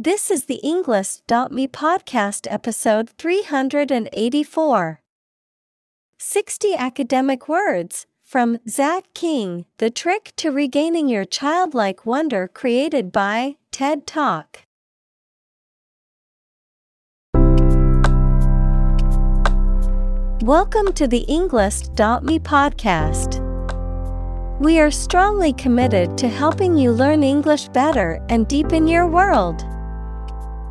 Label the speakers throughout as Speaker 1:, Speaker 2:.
Speaker 1: This is the Englist.me podcast episode 384. 60 academic words from Zach King The Trick to Regaining Your Childlike Wonder created by TED Talk. Welcome to the Englist.me podcast. We are strongly committed to helping you learn English better and deepen your world.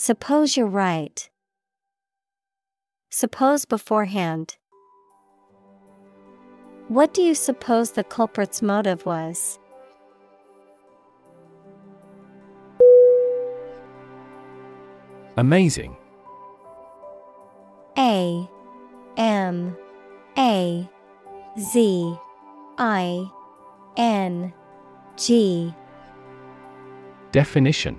Speaker 1: Suppose you're right. Suppose beforehand. What do you suppose the culprit's motive was?
Speaker 2: Amazing.
Speaker 1: A M A Z I N G
Speaker 2: Definition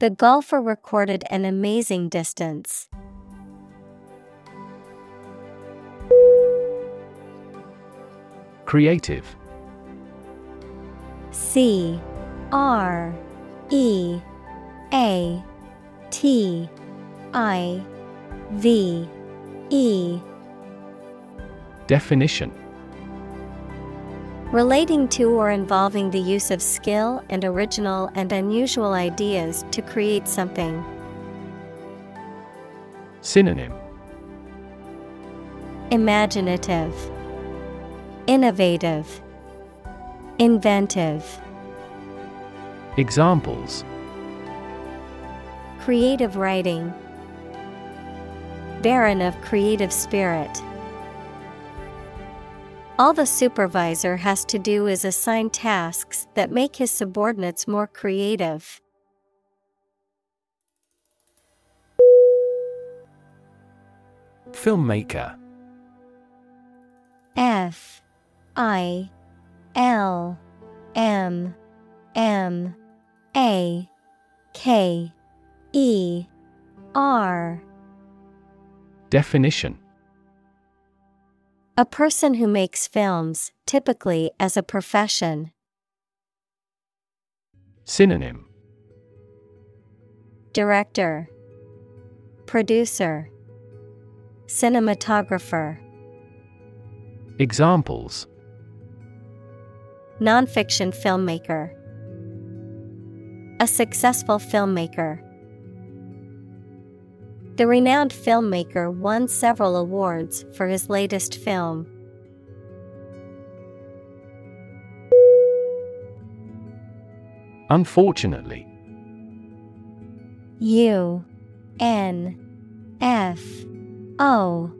Speaker 1: The golfer recorded an amazing distance.
Speaker 2: Creative.
Speaker 1: C R E A T I V E.
Speaker 2: Definition
Speaker 1: Relating to or involving the use of skill and original and unusual ideas to create something.
Speaker 2: Synonym
Speaker 1: Imaginative, Innovative, Inventive.
Speaker 2: Examples
Speaker 1: Creative writing. Barren of creative spirit. All the supervisor has to do is assign tasks that make his subordinates more creative.
Speaker 2: Filmmaker.
Speaker 1: F I L M M A K E R.
Speaker 2: Definition
Speaker 1: A person who makes films, typically as a profession.
Speaker 2: Synonym
Speaker 1: Director, Producer, Cinematographer.
Speaker 2: Examples
Speaker 1: Nonfiction filmmaker. A successful filmmaker. The renowned filmmaker won several awards for his latest film.
Speaker 2: Unfortunately
Speaker 1: U N F O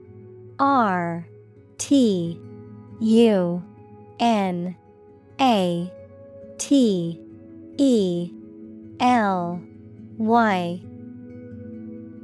Speaker 1: R T U N A T E L Y.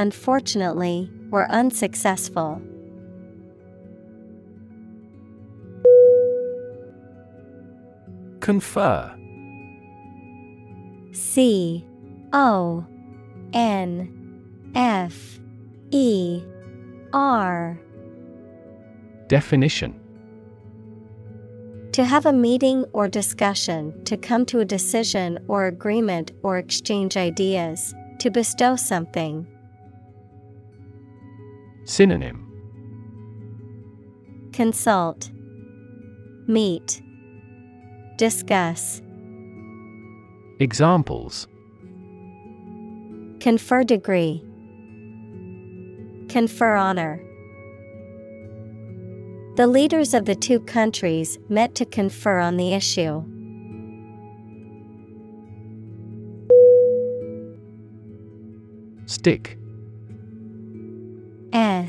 Speaker 1: unfortunately, were unsuccessful.
Speaker 2: Confer.
Speaker 1: C. O. N. F. E. R.
Speaker 2: Definition.
Speaker 1: To have a meeting or discussion, to come to a decision or agreement or exchange ideas, to bestow something.
Speaker 2: Synonym
Speaker 1: Consult, Meet, Discuss.
Speaker 2: Examples
Speaker 1: Confer degree. Confer honor. The leaders of the two countries met to confer on the issue.
Speaker 2: Stick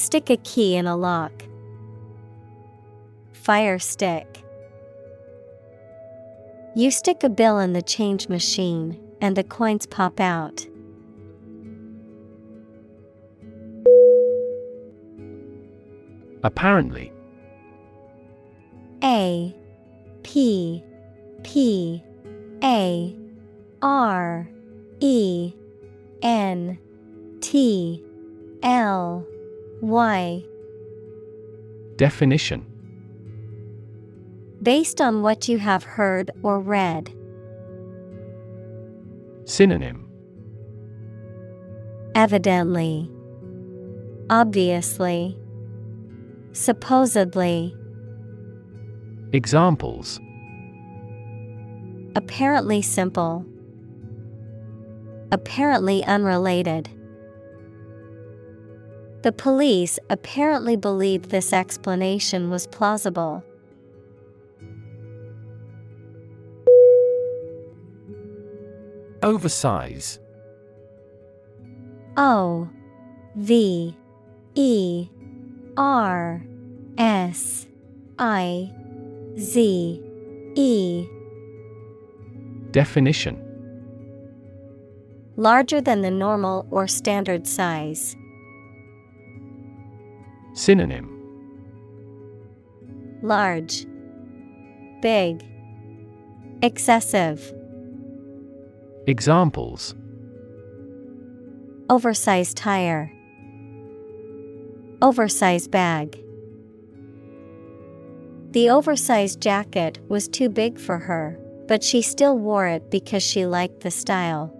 Speaker 1: Stick a key in a lock. Fire stick. You stick a bill in the change machine, and the coins pop out.
Speaker 2: Apparently
Speaker 1: A P P A R E N T L Y
Speaker 2: Definition
Speaker 1: Based on what you have heard or read.
Speaker 2: Synonym
Speaker 1: Evidently. Obviously. Supposedly.
Speaker 2: Examples
Speaker 1: Apparently simple. Apparently unrelated. The police apparently believed this explanation was plausible.
Speaker 2: Oversize
Speaker 1: O V E R S I Z E
Speaker 2: Definition
Speaker 1: Larger than the normal or standard size.
Speaker 2: Synonym
Speaker 1: Large, Big, Excessive.
Speaker 2: Examples
Speaker 1: Oversized tire. Oversized bag. The oversized jacket was too big for her, but she still wore it because she liked the style.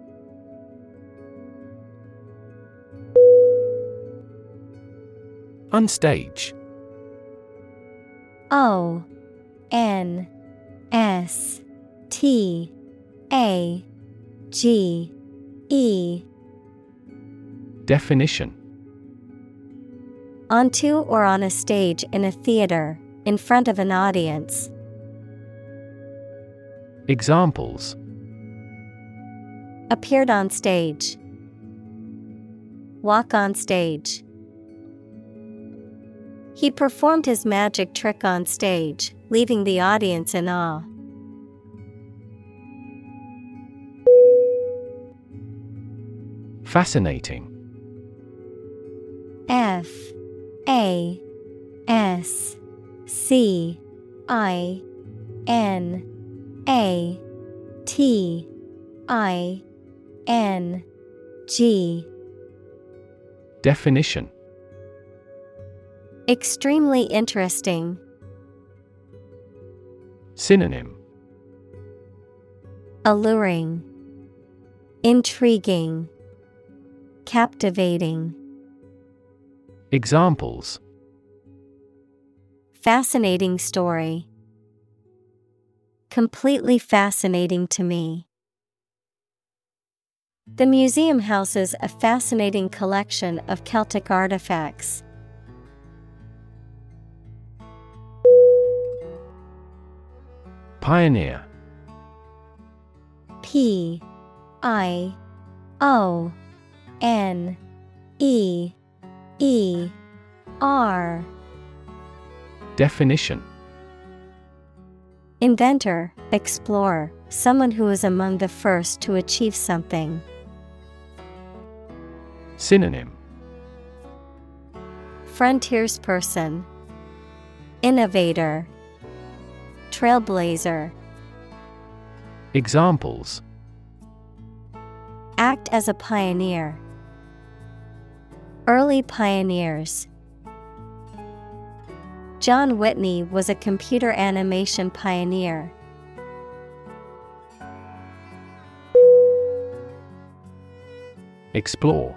Speaker 2: Unstage
Speaker 1: O N S T A G E
Speaker 2: Definition
Speaker 1: Onto or on a stage in a theater, in front of an audience.
Speaker 2: Examples
Speaker 1: Appeared on stage. Walk on stage. He performed his magic trick on stage, leaving the audience in awe.
Speaker 2: Fascinating.
Speaker 1: F A S C I N A T I N G.
Speaker 2: Definition
Speaker 1: Extremely interesting.
Speaker 2: Synonym
Speaker 1: Alluring, Intriguing, Captivating.
Speaker 2: Examples
Speaker 1: Fascinating story. Completely fascinating to me. The museum houses a fascinating collection of Celtic artifacts.
Speaker 2: Pioneer.
Speaker 1: P I O N E E R.
Speaker 2: Definition.
Speaker 1: Inventor, explorer, someone who is among the first to achieve something.
Speaker 2: Synonym.
Speaker 1: Frontiersperson, Innovator, Trailblazer.
Speaker 2: Examples
Speaker 1: Act as a pioneer. Early pioneers. John Whitney was a computer animation pioneer.
Speaker 2: Explore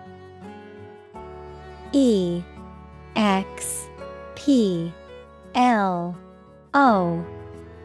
Speaker 1: E X P L O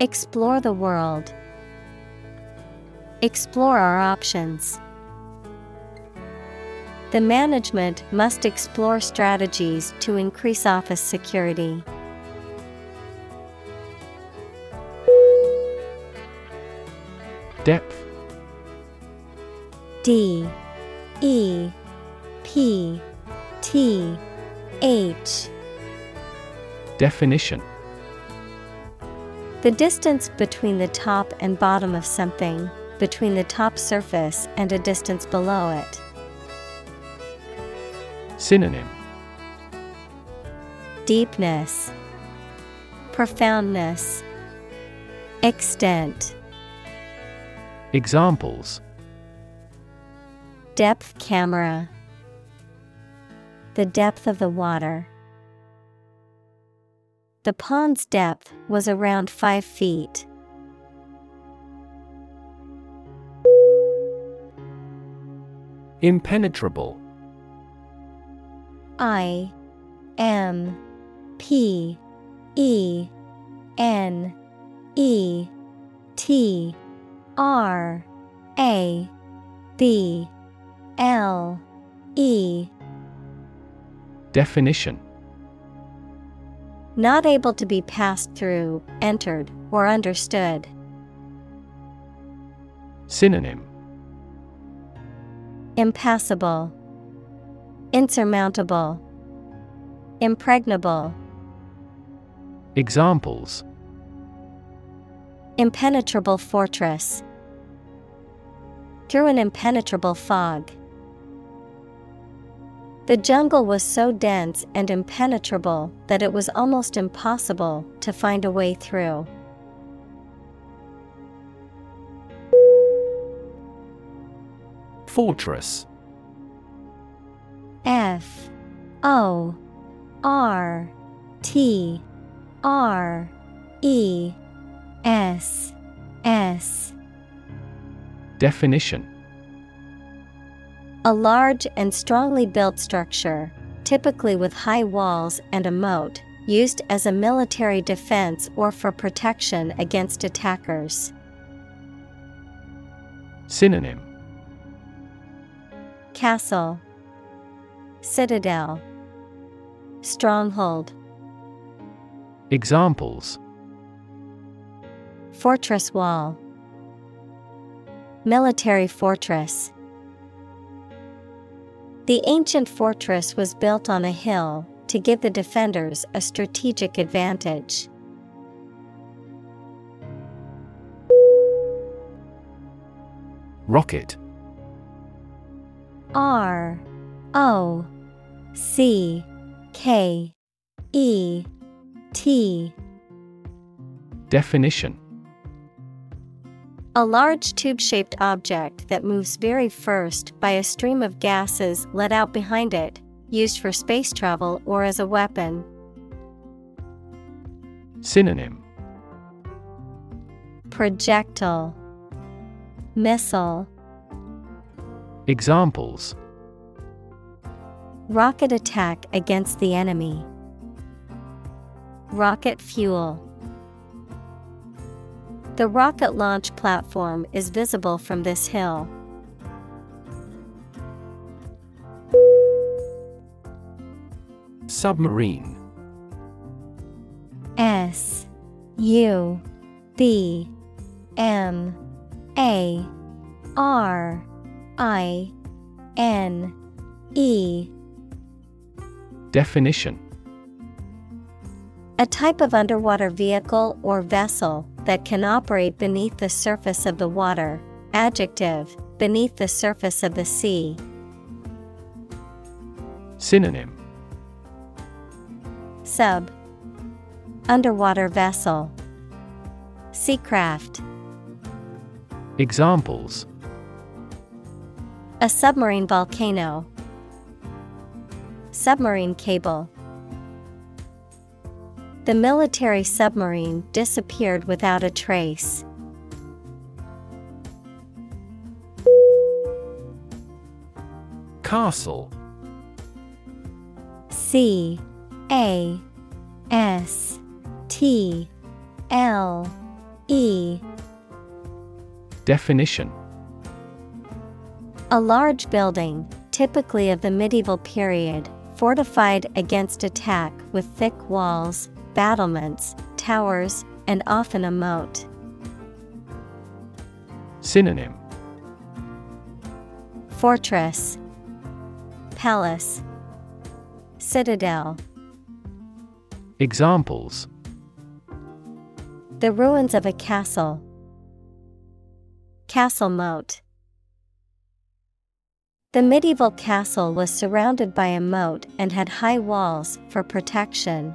Speaker 1: Explore the world, Explore our options. The management must explore strategies to increase office security.
Speaker 2: Depth.
Speaker 1: D. E. P. T. H.
Speaker 2: Definition
Speaker 1: The distance between the top and bottom of something, between the top surface and a distance below it.
Speaker 2: Synonym
Speaker 1: Deepness, Profoundness, Extent.
Speaker 2: Examples
Speaker 1: Depth camera. The depth of the water. The pond's depth was around five feet.
Speaker 2: Impenetrable.
Speaker 1: I M P E N E T R A B L E.
Speaker 2: Definition
Speaker 1: Not able to be passed through, entered, or understood.
Speaker 2: Synonym
Speaker 1: Impassable, Insurmountable, Impregnable,
Speaker 2: Examples
Speaker 1: Impenetrable fortress. Through an impenetrable fog. The jungle was so dense and impenetrable that it was almost impossible to find a way through.
Speaker 2: Fortress.
Speaker 1: F. O. R. T. R. E. S. S.
Speaker 2: Definition
Speaker 1: A large and strongly built structure, typically with high walls and a moat, used as a military defense or for protection against attackers.
Speaker 2: Synonym
Speaker 1: Castle, Citadel, Stronghold.
Speaker 2: Examples
Speaker 1: Fortress wall, Military fortress. The ancient fortress was built on a hill to give the defenders a strategic advantage.
Speaker 2: Rocket.
Speaker 1: R O C K E T.
Speaker 2: Definition
Speaker 1: A large tube shaped object that moves very first by a stream of gases let out behind it, used for space travel or as a weapon.
Speaker 2: Synonym
Speaker 1: Projectile Missile
Speaker 2: Examples
Speaker 1: Rocket attack against the enemy. Rocket fuel. The rocket launch platform is visible from this hill.
Speaker 2: Submarine.
Speaker 1: S U B M A R I N E.
Speaker 2: Definition.
Speaker 1: A type of underwater vehicle or vessel that can operate beneath the surface of the water. Adjective, beneath the surface of the sea.
Speaker 2: Synonym.
Speaker 1: Sub. Underwater vessel. Seacraft.
Speaker 2: Examples.
Speaker 1: A submarine volcano. Submarine cable The military submarine disappeared without a trace.
Speaker 2: Castle.
Speaker 1: C A S T L E.
Speaker 2: Definition.
Speaker 1: A large building, typically of the medieval period, fortified against attack with thick walls, battlements, towers, and often a moat.
Speaker 2: Synonym
Speaker 1: Fortress Palace Citadel
Speaker 2: Examples
Speaker 1: The ruins of a castle. Castle moat. The medieval castle was surrounded by a moat and had high walls for protection.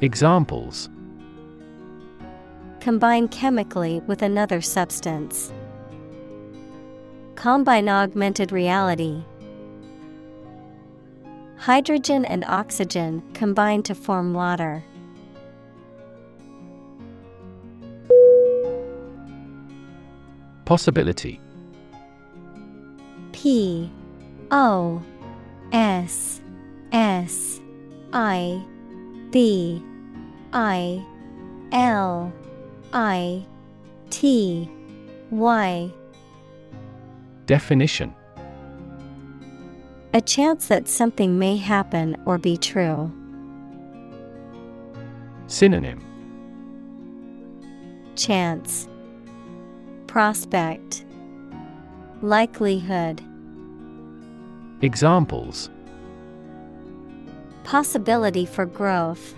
Speaker 2: Examples
Speaker 1: Combine chemically with another substance. Combine augmented reality. Hydrogen and oxygen combine to form water.
Speaker 2: Possibility
Speaker 1: P O S S I B I L I T Y.
Speaker 2: Definition.
Speaker 1: A chance that something may happen or be true.
Speaker 2: Synonym.
Speaker 1: Chance. Prospect. Likelihood.
Speaker 2: Examples
Speaker 1: Possibility for growth.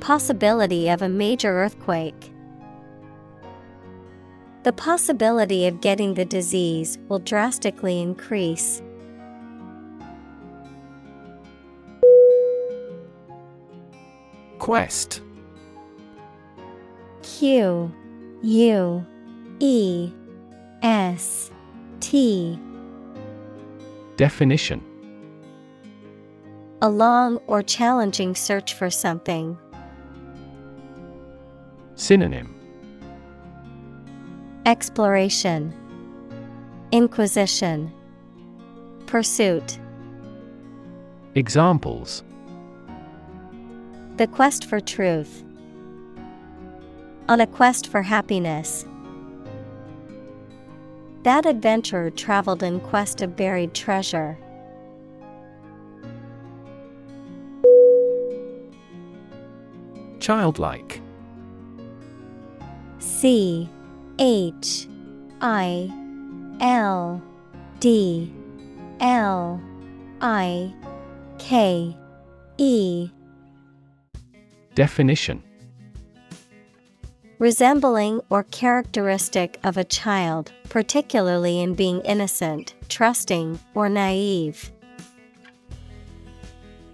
Speaker 1: Possibility of a major earthquake. The possibility of getting the disease will drastically increase.
Speaker 2: Quest
Speaker 1: Q U E S T
Speaker 2: Definition
Speaker 1: A long or challenging search for something.
Speaker 2: Synonym
Speaker 1: Exploration, Inquisition, Pursuit.
Speaker 2: Examples
Speaker 1: The quest for truth. On a quest for happiness. That adventurer traveled in quest of buried treasure.
Speaker 2: Childlike.
Speaker 1: C H I L D L I K E.
Speaker 2: Definition.
Speaker 1: Resembling or characteristic of a child, particularly in being innocent, trusting, or naive.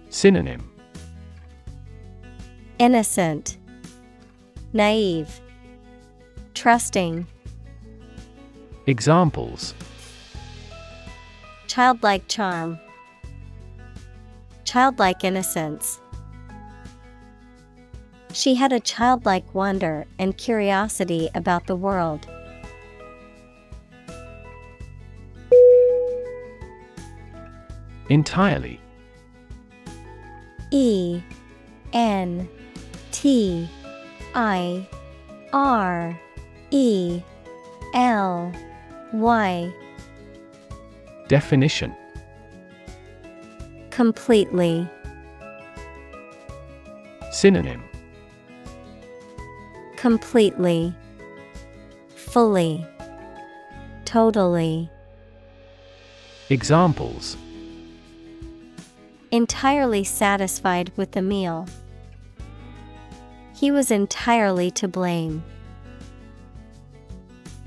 Speaker 2: Synonym
Speaker 1: Innocent, naive, trusting,
Speaker 2: Examples
Speaker 1: childlike charm, childlike innocence. She had a childlike wonder and curiosity about the world.
Speaker 2: Entirely
Speaker 1: E N T I R E L Y
Speaker 2: Definition.
Speaker 1: Completely.
Speaker 2: Synonym.
Speaker 1: Completely. Fully. Totally.
Speaker 2: Examples.
Speaker 1: Entirely satisfied with the meal. He was entirely to blame.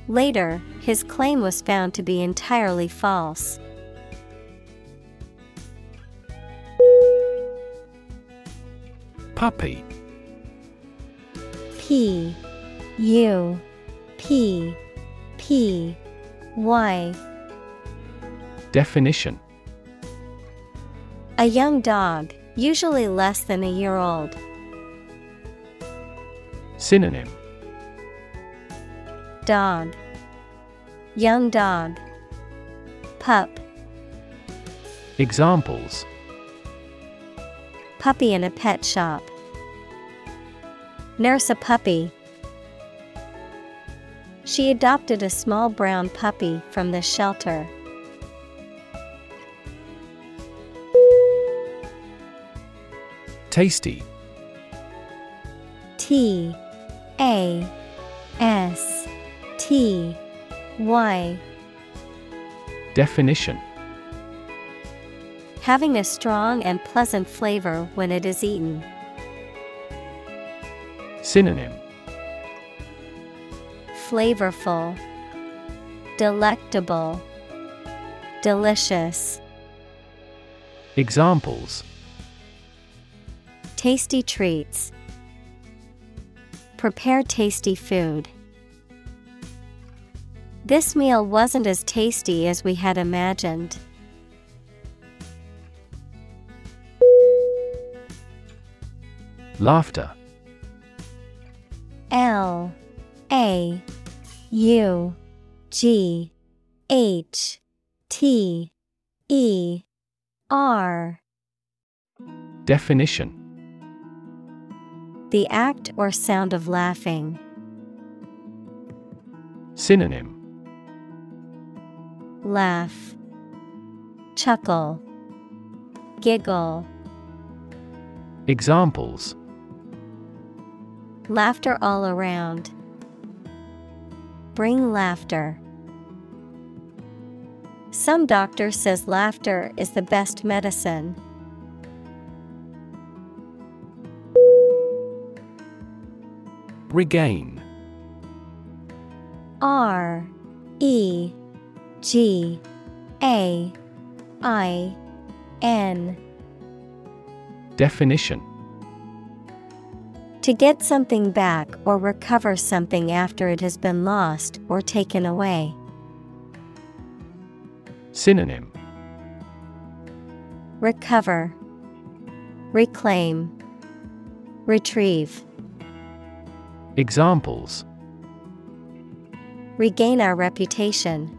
Speaker 1: Later, his claim was found to be entirely false.
Speaker 2: Puppy
Speaker 1: P U P P Y
Speaker 2: Definition
Speaker 1: A young dog, usually less than a year old.
Speaker 2: Synonym.
Speaker 1: Dog Young dog Pup.
Speaker 2: Examples.
Speaker 1: Puppy in a pet shop. Nurse a puppy. She adopted a small brown puppy from the shelter.
Speaker 2: Tasty.
Speaker 1: T A S T Y
Speaker 2: Definition
Speaker 1: Having a strong and pleasant flavor when it is eaten.
Speaker 2: Synonym
Speaker 1: Flavorful, Delectable, Delicious.
Speaker 2: Examples
Speaker 1: Tasty treats. Prepare tasty food. This meal wasn't as tasty as we had imagined.
Speaker 2: Laughter
Speaker 1: L A U G H T E R
Speaker 2: Definition
Speaker 1: The act or sound of laughing.
Speaker 2: Synonym
Speaker 1: Laugh, Chuckle, Giggle.
Speaker 2: Examples
Speaker 1: Laughter all around. Bring laughter. Some doctor says laughter is the best medicine.
Speaker 2: Regain.
Speaker 1: R E G A I N.
Speaker 2: Definition.
Speaker 1: To get something back or recover something after it has been lost or taken away.
Speaker 2: Synonym.
Speaker 1: Recover, Reclaim, Retrieve.
Speaker 2: Examples
Speaker 1: Regain our reputation.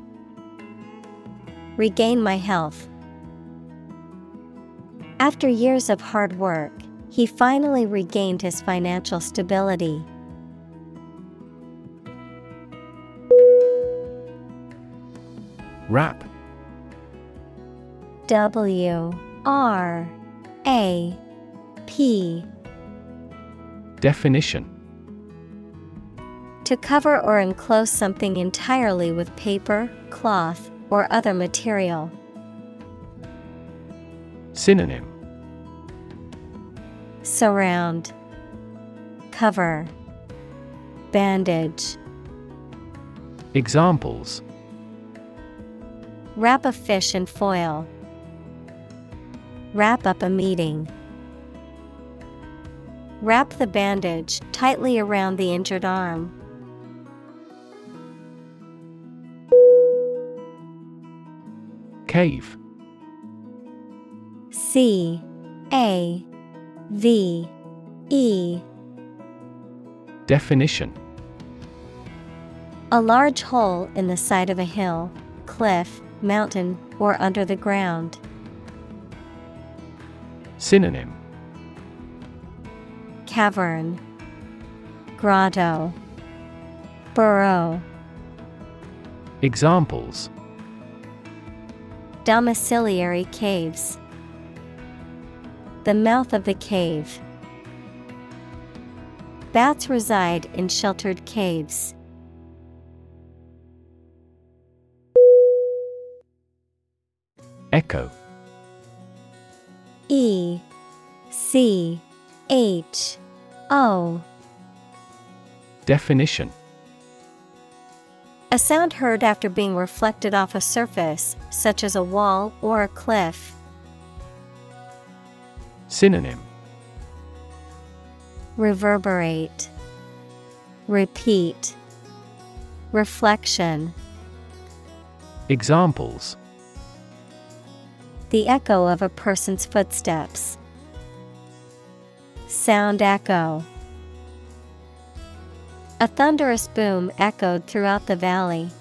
Speaker 1: Regain my health. After years of hard work, he finally regained his financial stability.
Speaker 2: Wrap
Speaker 1: W R A P
Speaker 2: Definition
Speaker 1: To cover or enclose something entirely with paper, cloth, or other material.
Speaker 2: Synonym
Speaker 1: Surround, Cover, Bandage.
Speaker 2: Examples
Speaker 1: Wrap a fish in foil. Wrap up a meeting. Wrap the bandage tightly around the injured arm.
Speaker 2: Cave.
Speaker 1: C A V E.
Speaker 2: Definition.
Speaker 1: A large hole in the side of a hill, cliff, mountain, or under the ground.
Speaker 2: Synonym.
Speaker 1: Cavern, Grotto, Burrow.
Speaker 2: Examples
Speaker 1: Domiciliary caves. The mouth of the cave. Bats reside in sheltered caves.
Speaker 2: Echo
Speaker 1: E C H O
Speaker 2: Definition
Speaker 1: A sound heard after being reflected off a surface, such as a wall or a cliff.
Speaker 2: Synonym
Speaker 1: Reverberate, Repeat, Reflection.
Speaker 2: Examples
Speaker 1: The echo of a person's footsteps. Sound echo. A thunderous boom echoed throughout the valley.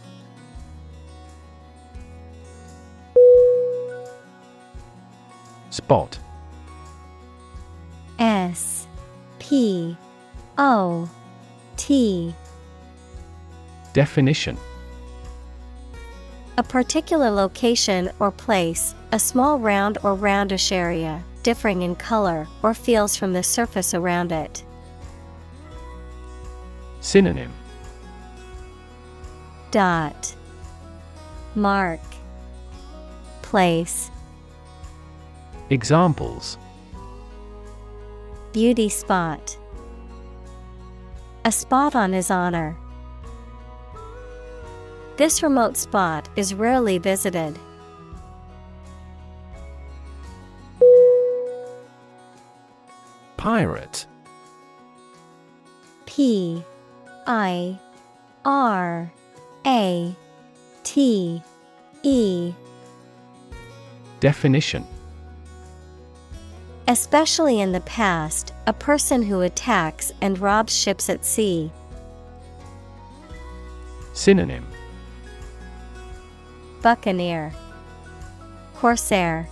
Speaker 2: Spot
Speaker 1: S P O T
Speaker 2: Definition
Speaker 1: A particular location or place, a small round or roundish area, differing in color or feels from the surface around it.
Speaker 2: Synonym.
Speaker 1: Dot. Mark. Place.
Speaker 2: Examples.
Speaker 1: Beauty spot. A spot on his honor. This remote spot is rarely visited.
Speaker 2: Pirate.
Speaker 1: P I R A T E.
Speaker 2: Definition.
Speaker 1: Especially in the past, a person who attacks and robs ships at sea.
Speaker 2: Synonym.
Speaker 1: Buccaneer, Corsair,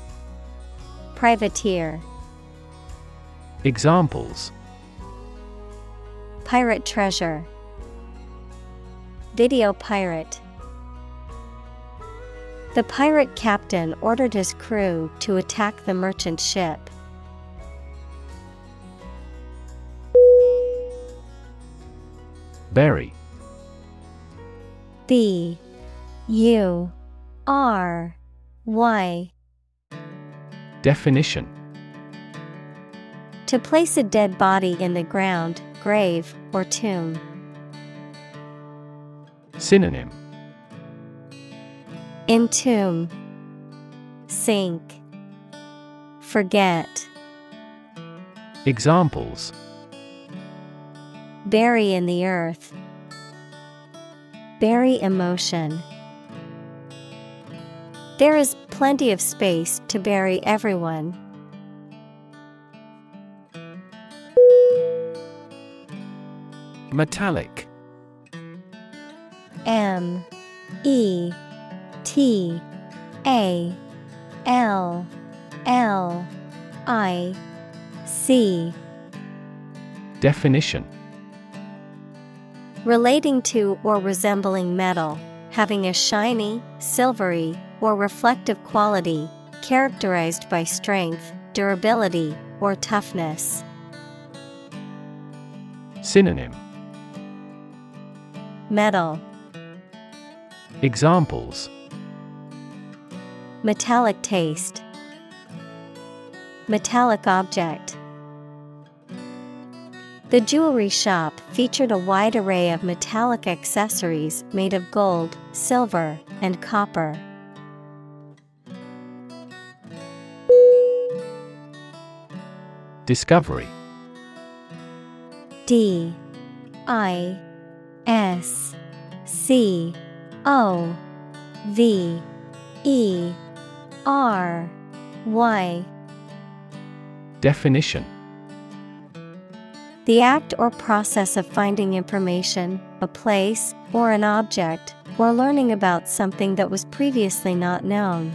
Speaker 1: Privateer,
Speaker 2: Examples.
Speaker 1: Pirate treasure, Video pirate. The pirate captain ordered his crew to attack the merchant ship.
Speaker 2: Bury
Speaker 1: B U R Y
Speaker 2: Definition
Speaker 1: To place a dead body in the ground, grave, or tomb.
Speaker 2: Synonym
Speaker 1: Entomb, Sink, Forget.
Speaker 2: Examples
Speaker 1: Bury in the earth. Bury emotion. There is plenty of space to bury everyone.
Speaker 2: Metallic.
Speaker 1: M E T A L L I C.
Speaker 2: Definition.
Speaker 1: Relating to or resembling metal, having a shiny, silvery, or reflective quality, characterized by strength, durability, or toughness.
Speaker 2: Synonym.
Speaker 1: Metal,
Speaker 2: Examples
Speaker 1: metallic taste, metallic object. The jewelry shop featured a wide array of metallic accessories made of gold, silver, and copper.
Speaker 2: Discovery
Speaker 1: D I S C O V E R Y.
Speaker 2: Definition.
Speaker 1: The act or process of finding information, a place, or an object, or learning about something that was previously not known.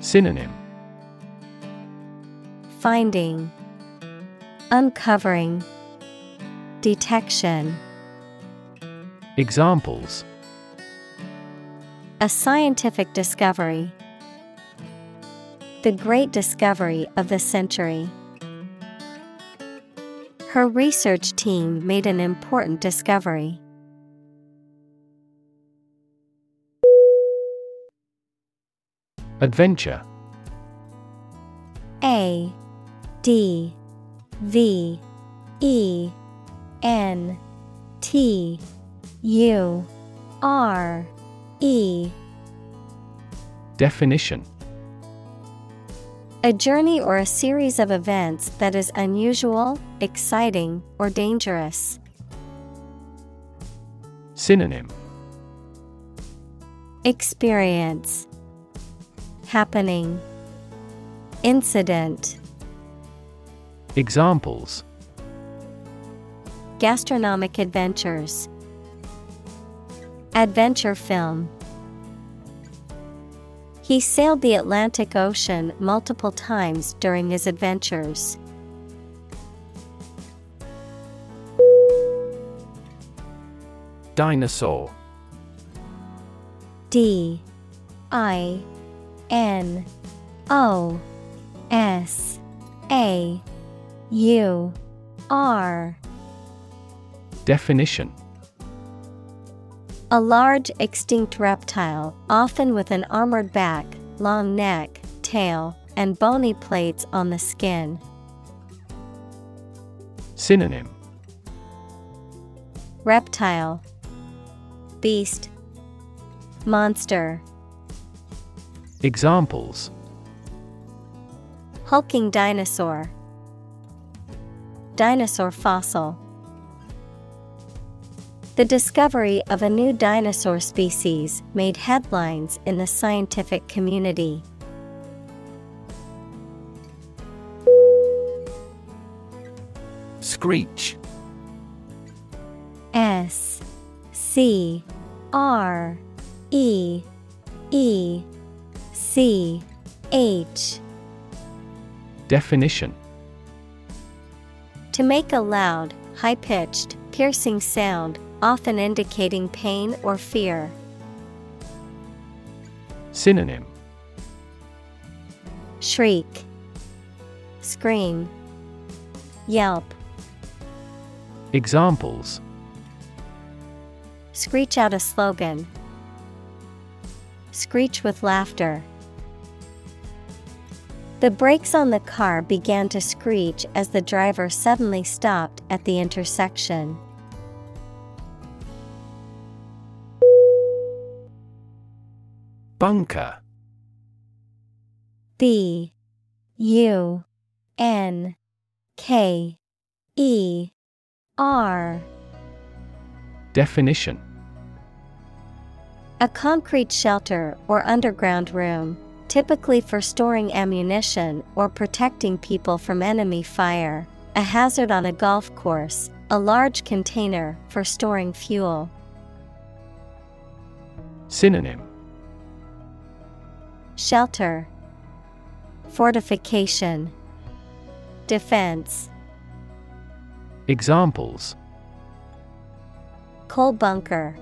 Speaker 2: Synonym.
Speaker 1: Finding, Uncovering, Detection.
Speaker 2: Examples
Speaker 1: A scientific discovery. The great discovery of the century. Her research team made an important discovery.
Speaker 2: Adventure
Speaker 1: A D V E N T U R E.
Speaker 2: Definition.
Speaker 1: A journey or a series of events that is unusual, exciting, or dangerous.
Speaker 2: Synonym.
Speaker 1: Experience. Happening. Incident.
Speaker 2: Examples.
Speaker 1: Gastronomic adventures Adventure film. He sailed the Atlantic Ocean multiple times during his adventures.
Speaker 2: Dinosaur.
Speaker 1: D I N O S A U R.
Speaker 2: Definition
Speaker 1: A large extinct reptile, often with an armored back, long neck, tail, and bony plates on the skin.
Speaker 2: Synonym.
Speaker 1: Reptile. Beast. Monster.
Speaker 2: Examples.
Speaker 1: Hulking dinosaur. Dinosaur fossil The discovery of a new dinosaur species made headlines in the scientific community.
Speaker 2: Screech.
Speaker 1: S. C. R. E. E. C. H.
Speaker 2: Definition.
Speaker 1: To make a loud, high pitched, piercing sound, often indicating pain or fear.
Speaker 2: Synonym
Speaker 1: Shriek, Scream, Yelp,
Speaker 2: Examples
Speaker 1: Screech out a slogan. Screech with laughter. The brakes on the car began to screech as the driver suddenly stopped at the intersection.
Speaker 2: Bunker
Speaker 1: B U N K E R
Speaker 2: Definition
Speaker 1: A concrete shelter or underground room, typically for storing ammunition or protecting people from enemy fire. A hazard on a golf course, a large container for storing fuel.
Speaker 2: Synonym
Speaker 1: Shelter, Fortification, Defense.
Speaker 2: Examples
Speaker 1: Coal bunker,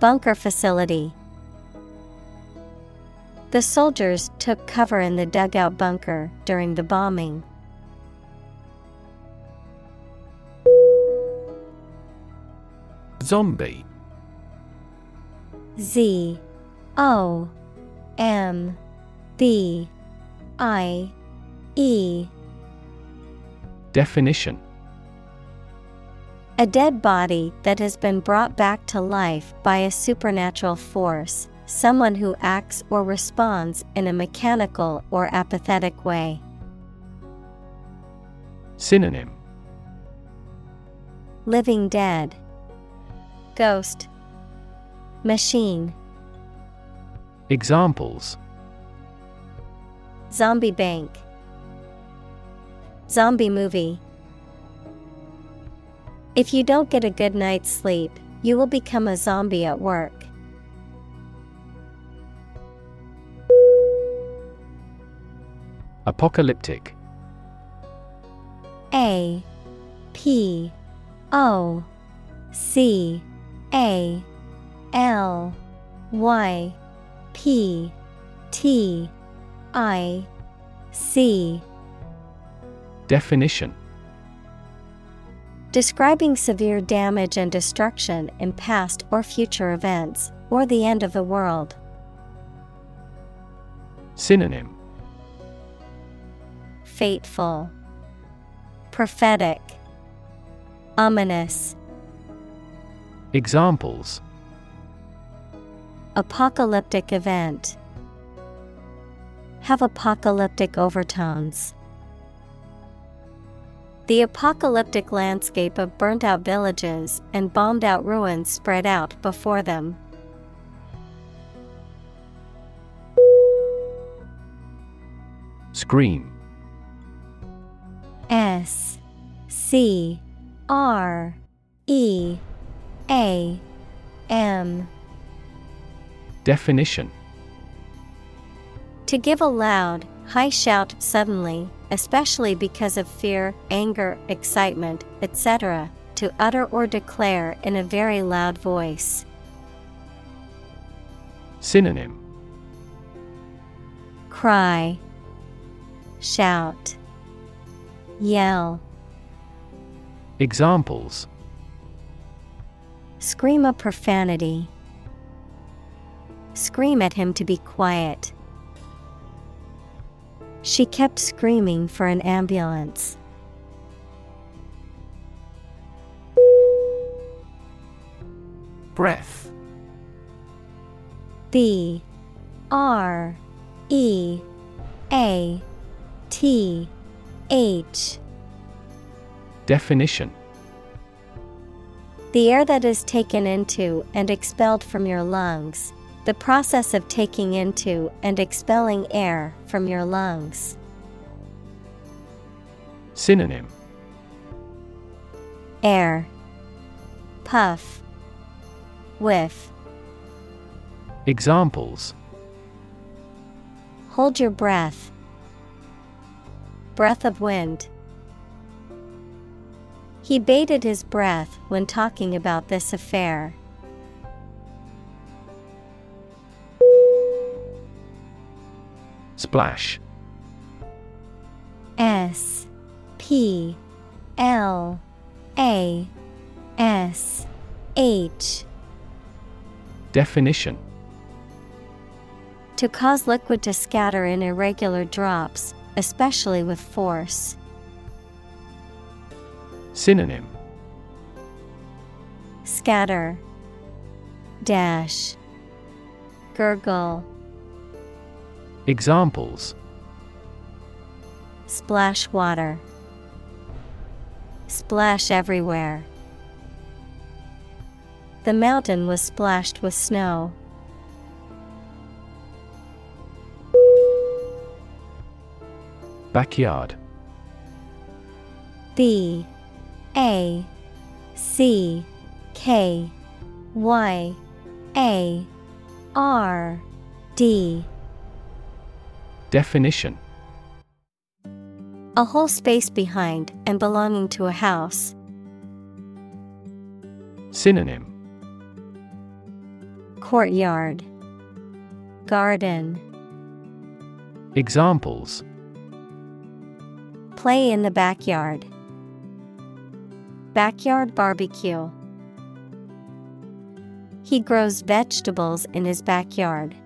Speaker 1: Bunker facility. The soldiers took cover in the dugout bunker during the bombing.
Speaker 2: Zombie
Speaker 1: Z O M B I E.
Speaker 2: Definition.
Speaker 1: A dead body that has been brought back to life by a supernatural force, someone who acts or responds in a mechanical or apathetic way.
Speaker 2: Synonym.
Speaker 1: Living dead, Ghost, Machine,
Speaker 2: Examples
Speaker 1: Zombie Bank, Zombie Movie. If you don't get a good night's sleep, you will become a zombie at work.
Speaker 2: Apocalyptic
Speaker 1: A P O C A L Y P T I C.
Speaker 2: Definition.
Speaker 1: Describing severe damage and destruction in past or future events, or the end of the world.
Speaker 2: Synonym.
Speaker 1: Fateful, Prophetic, Ominous.
Speaker 2: Examples
Speaker 1: Apocalyptic event. Have apocalyptic overtones. The apocalyptic landscape of burnt out villages and bombed out ruins spread out before them.
Speaker 2: Scream
Speaker 1: S C R E A M
Speaker 2: Definition.
Speaker 1: To give a loud, high shout suddenly, especially because of fear, anger, excitement, etc., to utter or declare in a very loud voice.
Speaker 2: Synonym.
Speaker 1: Cry, shout, yell,
Speaker 2: Examples.
Speaker 1: Scream a profanity, scream at him to be quiet. She kept screaming for an ambulance.
Speaker 2: Breath
Speaker 1: B R E A T H
Speaker 2: Definition
Speaker 1: The air that is taken into and expelled from your lungs, the process of taking into and expelling air from your lungs.
Speaker 2: Synonym
Speaker 1: Air, Puff, Whiff.
Speaker 2: Examples
Speaker 1: Hold your breath. Breath of wind. He bated his breath when talking about this affair.
Speaker 2: Splash.
Speaker 1: S P L A S H.
Speaker 2: Definition.
Speaker 1: To cause liquid to scatter in irregular drops, especially with force.
Speaker 2: Synonym.
Speaker 1: Scatter, Dash, Gurgle,
Speaker 2: Examples.
Speaker 1: Splash water, Splash everywhere. The mountain was splashed with snow.
Speaker 2: Backyard.
Speaker 1: B. A. C. K. Y. A. R. D
Speaker 2: Definition
Speaker 1: A whole space behind and belonging to a house.
Speaker 2: Synonym
Speaker 1: Courtyard Garden
Speaker 2: Examples
Speaker 1: Play in the backyard. Backyard barbecue. He grows vegetables in his backyard.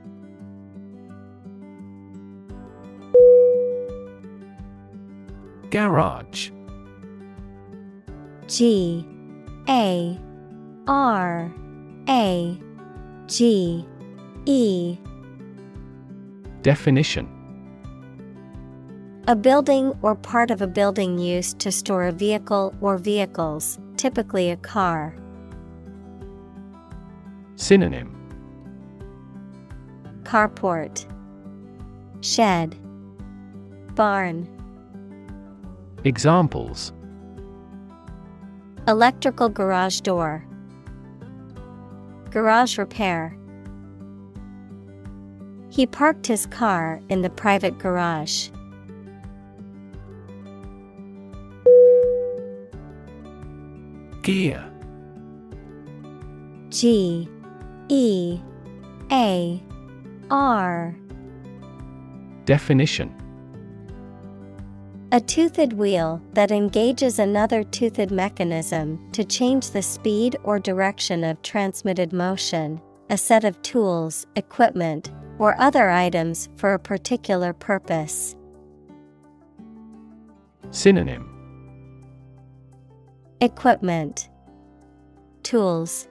Speaker 2: Garage.
Speaker 1: G A R A G E.
Speaker 2: Definition.
Speaker 1: A building or part of a building used to store a vehicle or vehicles, typically a car.
Speaker 2: Synonym.
Speaker 1: Carport. Shed. Barn
Speaker 2: Examples.
Speaker 1: Electrical garage door. Garage repair. He parked his car in the private garage.
Speaker 2: Gear.
Speaker 1: G E A R.
Speaker 2: Definition
Speaker 1: A toothed wheel that engages another toothed mechanism to change the speed or direction of transmitted motion, a set of tools, equipment, or other items for a particular purpose.
Speaker 2: Synonym.
Speaker 1: Equipment. Tools.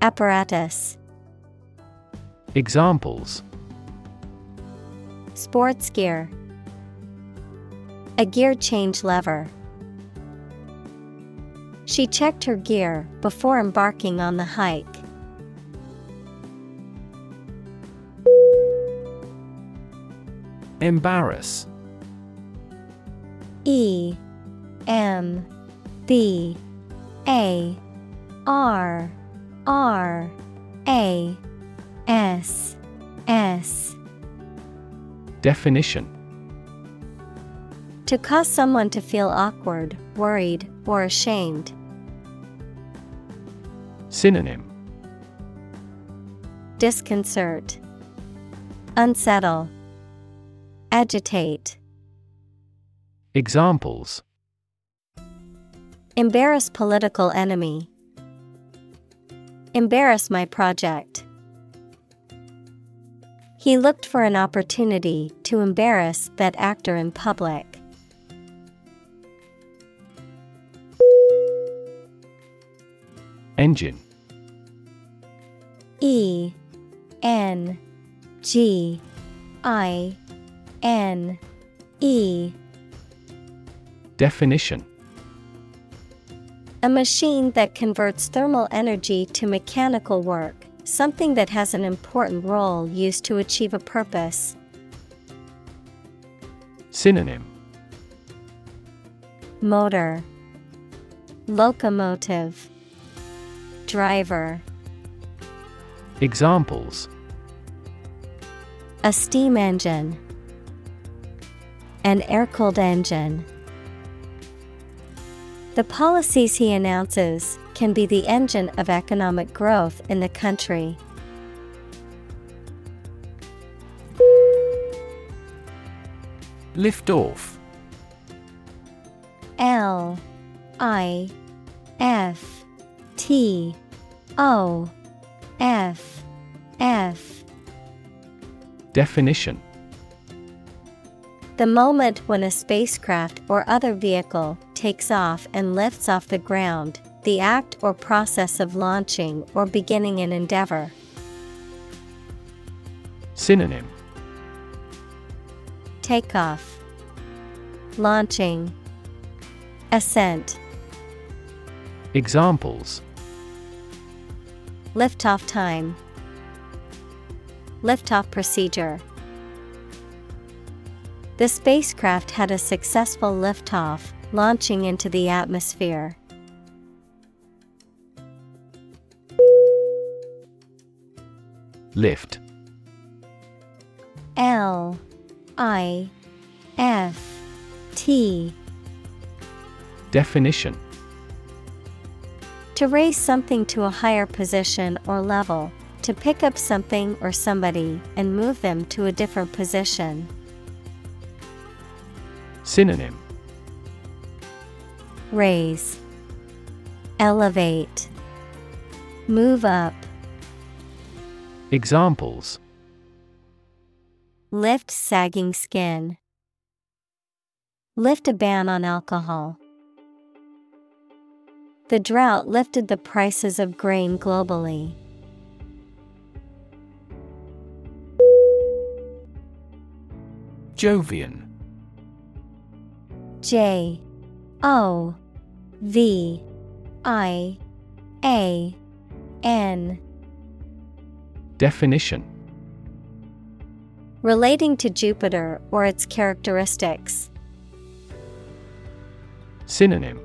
Speaker 1: Apparatus.
Speaker 2: Examples.
Speaker 1: Sports gear A gear change lever. She checked her gear before embarking on the hike.
Speaker 2: Embarrass
Speaker 1: E M B A R R A S S
Speaker 2: Definition
Speaker 1: To cause someone to feel awkward, worried, or ashamed.
Speaker 2: Synonym
Speaker 1: Disconcert Unsettle Agitate
Speaker 2: Examples
Speaker 1: Embarrass political enemy. Embarrass my project. He looked for an opportunity to embarrass that actor in public.
Speaker 2: Engine.
Speaker 1: E N G I N E.
Speaker 2: Definition.
Speaker 1: A machine that converts thermal energy to mechanical work, something that has an important role used to achieve a purpose.
Speaker 2: Synonym.
Speaker 1: Motor. Locomotive Driver.
Speaker 2: Examples.
Speaker 1: A steam engine. An air-cooled engine. The policies he announces can be the engine of economic growth in the country.
Speaker 2: Lift off.
Speaker 1: L I F T O F F.
Speaker 2: Definition.
Speaker 1: The moment when a spacecraft or other vehicle takes off and lifts off the ground, the act or process of launching or beginning an endeavor.
Speaker 2: Synonym.
Speaker 1: Takeoff, Launching, Ascent.
Speaker 2: Examples
Speaker 1: Liftoff time. Liftoff procedure. The spacecraft had a successful liftoff, launching into the atmosphere.
Speaker 2: Lift.
Speaker 1: L I F T
Speaker 2: Definition
Speaker 1: To raise something to a higher position or level, to pick up something or somebody and move them to a different position.
Speaker 2: Synonym
Speaker 1: Raise, Elevate, Move up,
Speaker 2: Examples
Speaker 1: Lift sagging skin. Lift a ban on alcohol. The drought lifted the prices of grain globally.
Speaker 2: Jovian
Speaker 1: J O V I A N
Speaker 2: Definition
Speaker 1: Relating to Jupiter or its characteristics.
Speaker 2: Synonym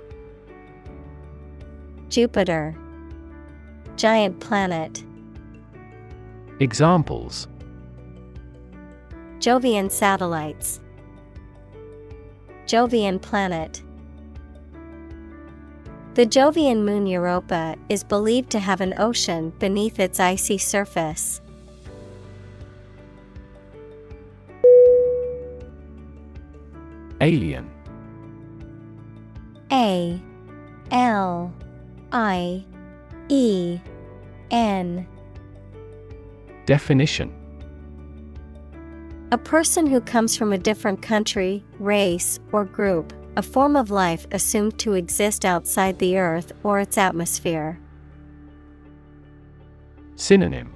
Speaker 1: Jupiter Giant planet.
Speaker 2: Examples.
Speaker 1: Jovian satellites. Jovian planet. The Jovian moon Europa is believed to have an ocean beneath its icy surface.
Speaker 2: Alien.
Speaker 1: A L I E N.
Speaker 2: Definition.
Speaker 1: A person who comes from a different country, race, or group, a form of life assumed to exist outside the Earth or its atmosphere.
Speaker 2: Synonym.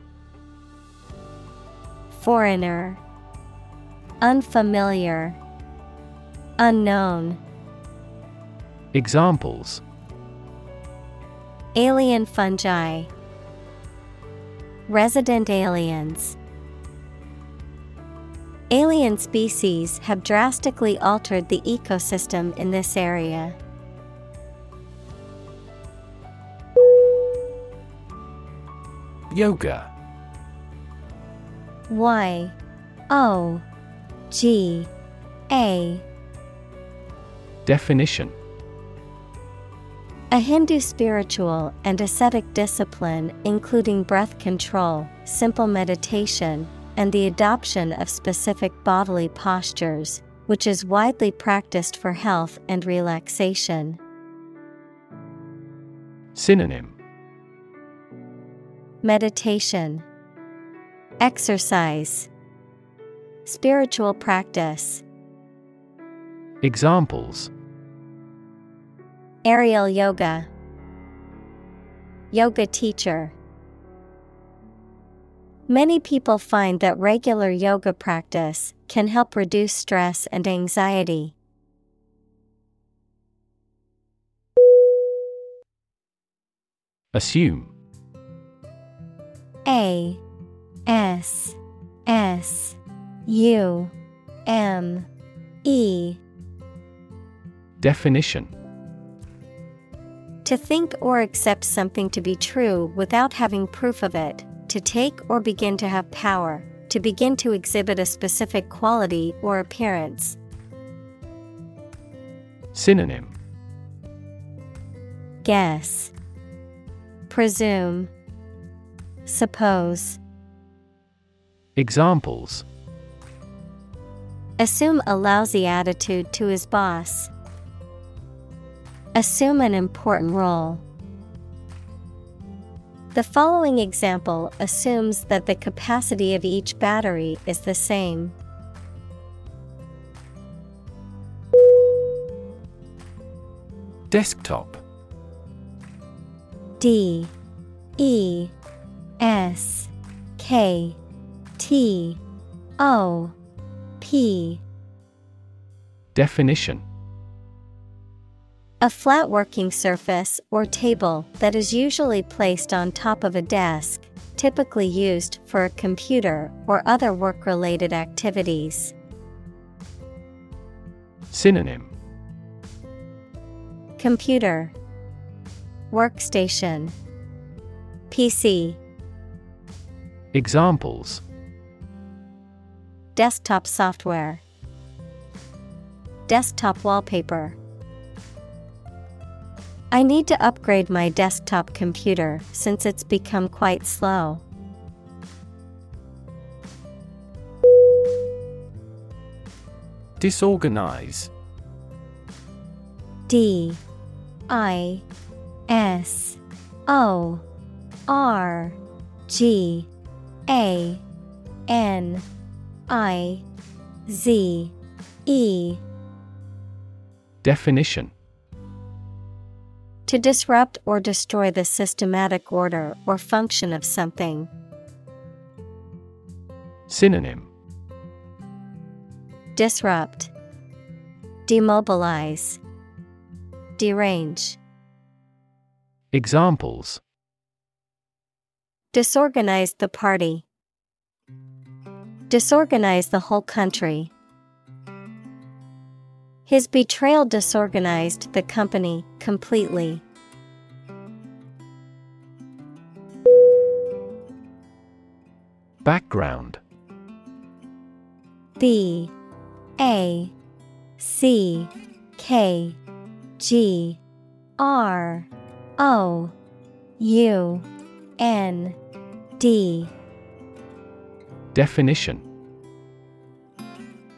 Speaker 1: Foreigner, Unfamiliar, Unknown,
Speaker 2: Examples
Speaker 1: Alien fungi, Resident aliens. Alien species have drastically altered the ecosystem in this area.
Speaker 2: Yoga
Speaker 1: Y O G A
Speaker 2: Definition
Speaker 1: A Hindu spiritual and ascetic discipline including breath control, simple meditation, and the adoption of specific bodily postures, which is widely practiced for health and relaxation.
Speaker 2: Synonym.
Speaker 1: Meditation, Exercise, Spiritual practice,
Speaker 2: Examples
Speaker 1: Aerial yoga, Yoga teacher. Many people find that regular yoga practice can help reduce stress and anxiety.
Speaker 2: Assume.
Speaker 1: A. S. S. U. M. E.
Speaker 2: Definition
Speaker 1: To think or accept something to be true without having proof of it, to take or begin to have power, to begin to exhibit a specific quality or appearance.
Speaker 2: Synonym
Speaker 1: Guess, Presume, Suppose.
Speaker 2: Examples
Speaker 1: Assume a lousy attitude to his boss. Assume an important role. The following example assumes that the capacity of each battery is the same.
Speaker 2: Desktop
Speaker 1: D E S K T O P
Speaker 2: Definition
Speaker 1: A flat working surface or table that is usually placed on top of a desk, typically used for a computer or other work related activities.
Speaker 2: Synonym.
Speaker 1: Computer. Workstation. PC
Speaker 2: Examples.
Speaker 1: Desktop software. Desktop wallpaper I need to upgrade my desktop computer since it's become quite slow.
Speaker 2: Disorganize.
Speaker 1: D I S O R G A N I Z E.
Speaker 2: Definition
Speaker 1: To disrupt or destroy the systematic order or function of something.
Speaker 2: Synonym
Speaker 1: Disrupt Demobilize Derange
Speaker 2: Examples
Speaker 1: Disorganize the party. Disorganize the whole country. His betrayal disorganized the company completely.
Speaker 2: Background.
Speaker 1: B. A. C. K. G. R. O. U. N. D.
Speaker 2: Definition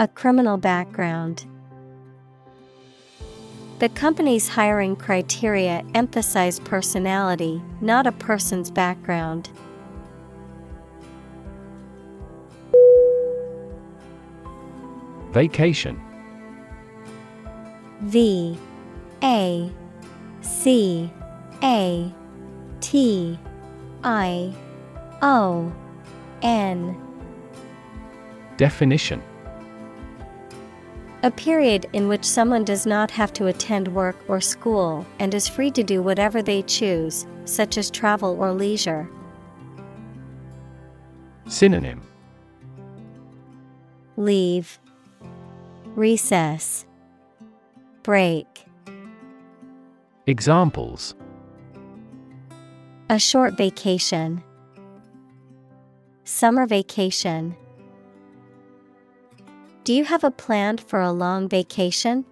Speaker 1: A criminal background. The company's hiring criteria emphasize personality, not a person's background.
Speaker 2: Vacation
Speaker 1: V A C A T I O N
Speaker 2: Definition
Speaker 1: A period in which someone does not have to attend work or school and is free to do whatever they choose, such as travel or leisure.
Speaker 2: Synonym
Speaker 1: Leave, Recess, Break.
Speaker 2: Examples
Speaker 1: A short vacation. Summer vacation. Do you have a plan for a long vacation?